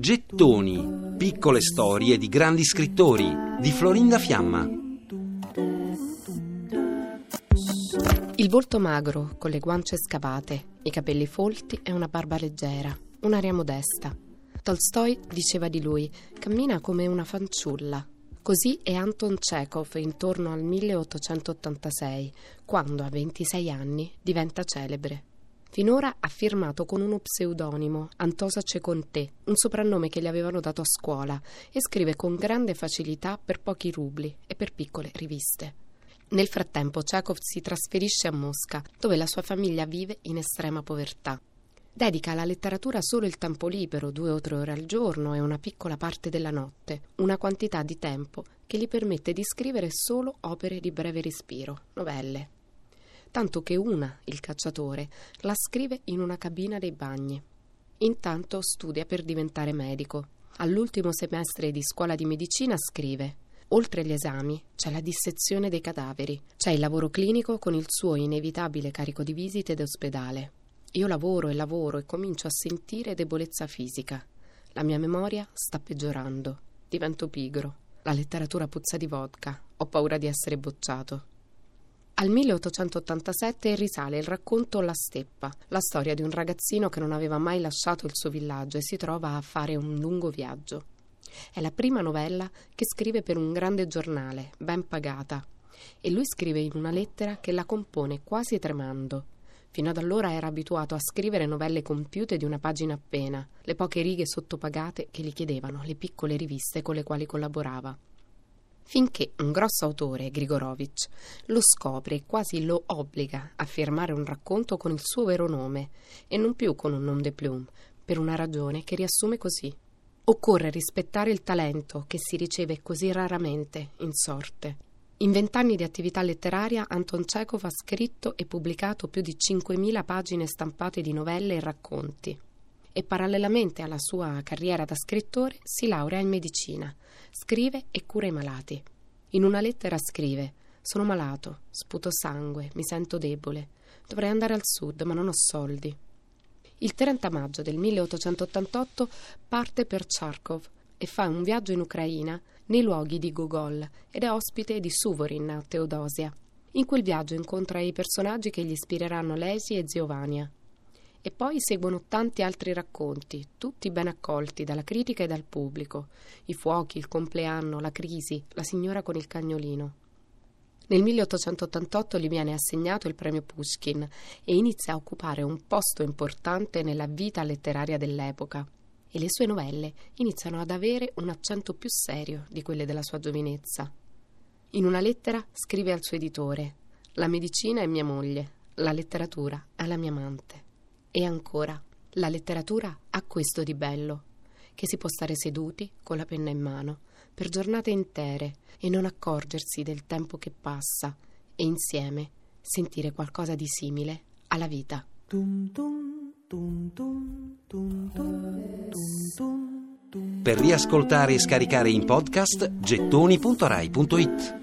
Gettoni, piccole storie di grandi scrittori di Florinda Fiamma. Il volto magro, con le guance scavate, i capelli folti e una barba leggera, un'aria modesta. Tolstoi diceva di lui: cammina come una fanciulla. Così è Anton Chekhov intorno al 1886, quando a 26 anni diventa celebre. Finora ha firmato con uno pseudonimo, Antosa Ceconté, un soprannome che gli avevano dato a scuola, e scrive con grande facilità per pochi rubli e per piccole riviste. Nel frattempo Chekhov si trasferisce a Mosca, dove la sua famiglia vive in estrema povertà. Dedica alla letteratura solo il tempo libero, due o tre ore al giorno e una piccola parte della notte, una quantità di tempo che gli permette di scrivere solo opere di breve respiro, novelle tanto che una, il cacciatore, la scrive in una cabina dei bagni. Intanto studia per diventare medico. All'ultimo semestre di scuola di medicina scrive Oltre agli esami c'è la dissezione dei cadaveri, c'è il lavoro clinico con il suo inevitabile carico di visite d'ospedale. Io lavoro e lavoro e comincio a sentire debolezza fisica. La mia memoria sta peggiorando. Divento pigro. La letteratura puzza di vodka. Ho paura di essere bocciato. Al 1887 risale il racconto La steppa, la storia di un ragazzino che non aveva mai lasciato il suo villaggio e si trova a fare un lungo viaggio. È la prima novella che scrive per un grande giornale, ben pagata, e lui scrive in una lettera che la compone quasi tremando. Fino ad allora era abituato a scrivere novelle compiute di una pagina appena, le poche righe sottopagate che gli chiedevano le piccole riviste con le quali collaborava finché un grosso autore, Grigorovich, lo scopre e quasi lo obbliga a firmare un racconto con il suo vero nome e non più con un nom de plume, per una ragione che riassume così. Occorre rispettare il talento che si riceve così raramente in sorte. In vent'anni di attività letteraria Anton Chekhov ha scritto e pubblicato più di 5.000 pagine stampate di novelle e racconti e parallelamente alla sua carriera da scrittore si laurea in medicina, scrive e cura i malati. In una lettera scrive Sono malato, sputo sangue, mi sento debole, dovrei andare al sud ma non ho soldi. Il 30 maggio del 1888 parte per Charkov e fa un viaggio in Ucraina nei luoghi di Gogol ed è ospite di Suvorin a Teodosia. In quel viaggio incontra i personaggi che gli ispireranno Lesi e Giovania. E poi seguono tanti altri racconti, tutti ben accolti dalla critica e dal pubblico. I fuochi, il compleanno, la crisi, la signora con il cagnolino. Nel 1888 gli viene assegnato il premio Pushkin e inizia a occupare un posto importante nella vita letteraria dell'epoca. E le sue novelle iniziano ad avere un accento più serio di quelle della sua giovinezza. In una lettera scrive al suo editore: La medicina è mia moglie, la letteratura è la mia amante. E ancora, la letteratura ha questo di bello, che si può stare seduti con la penna in mano per giornate intere e non accorgersi del tempo che passa e insieme sentire qualcosa di simile alla vita. Per riascoltare e scaricare in podcast gettoni.rai.it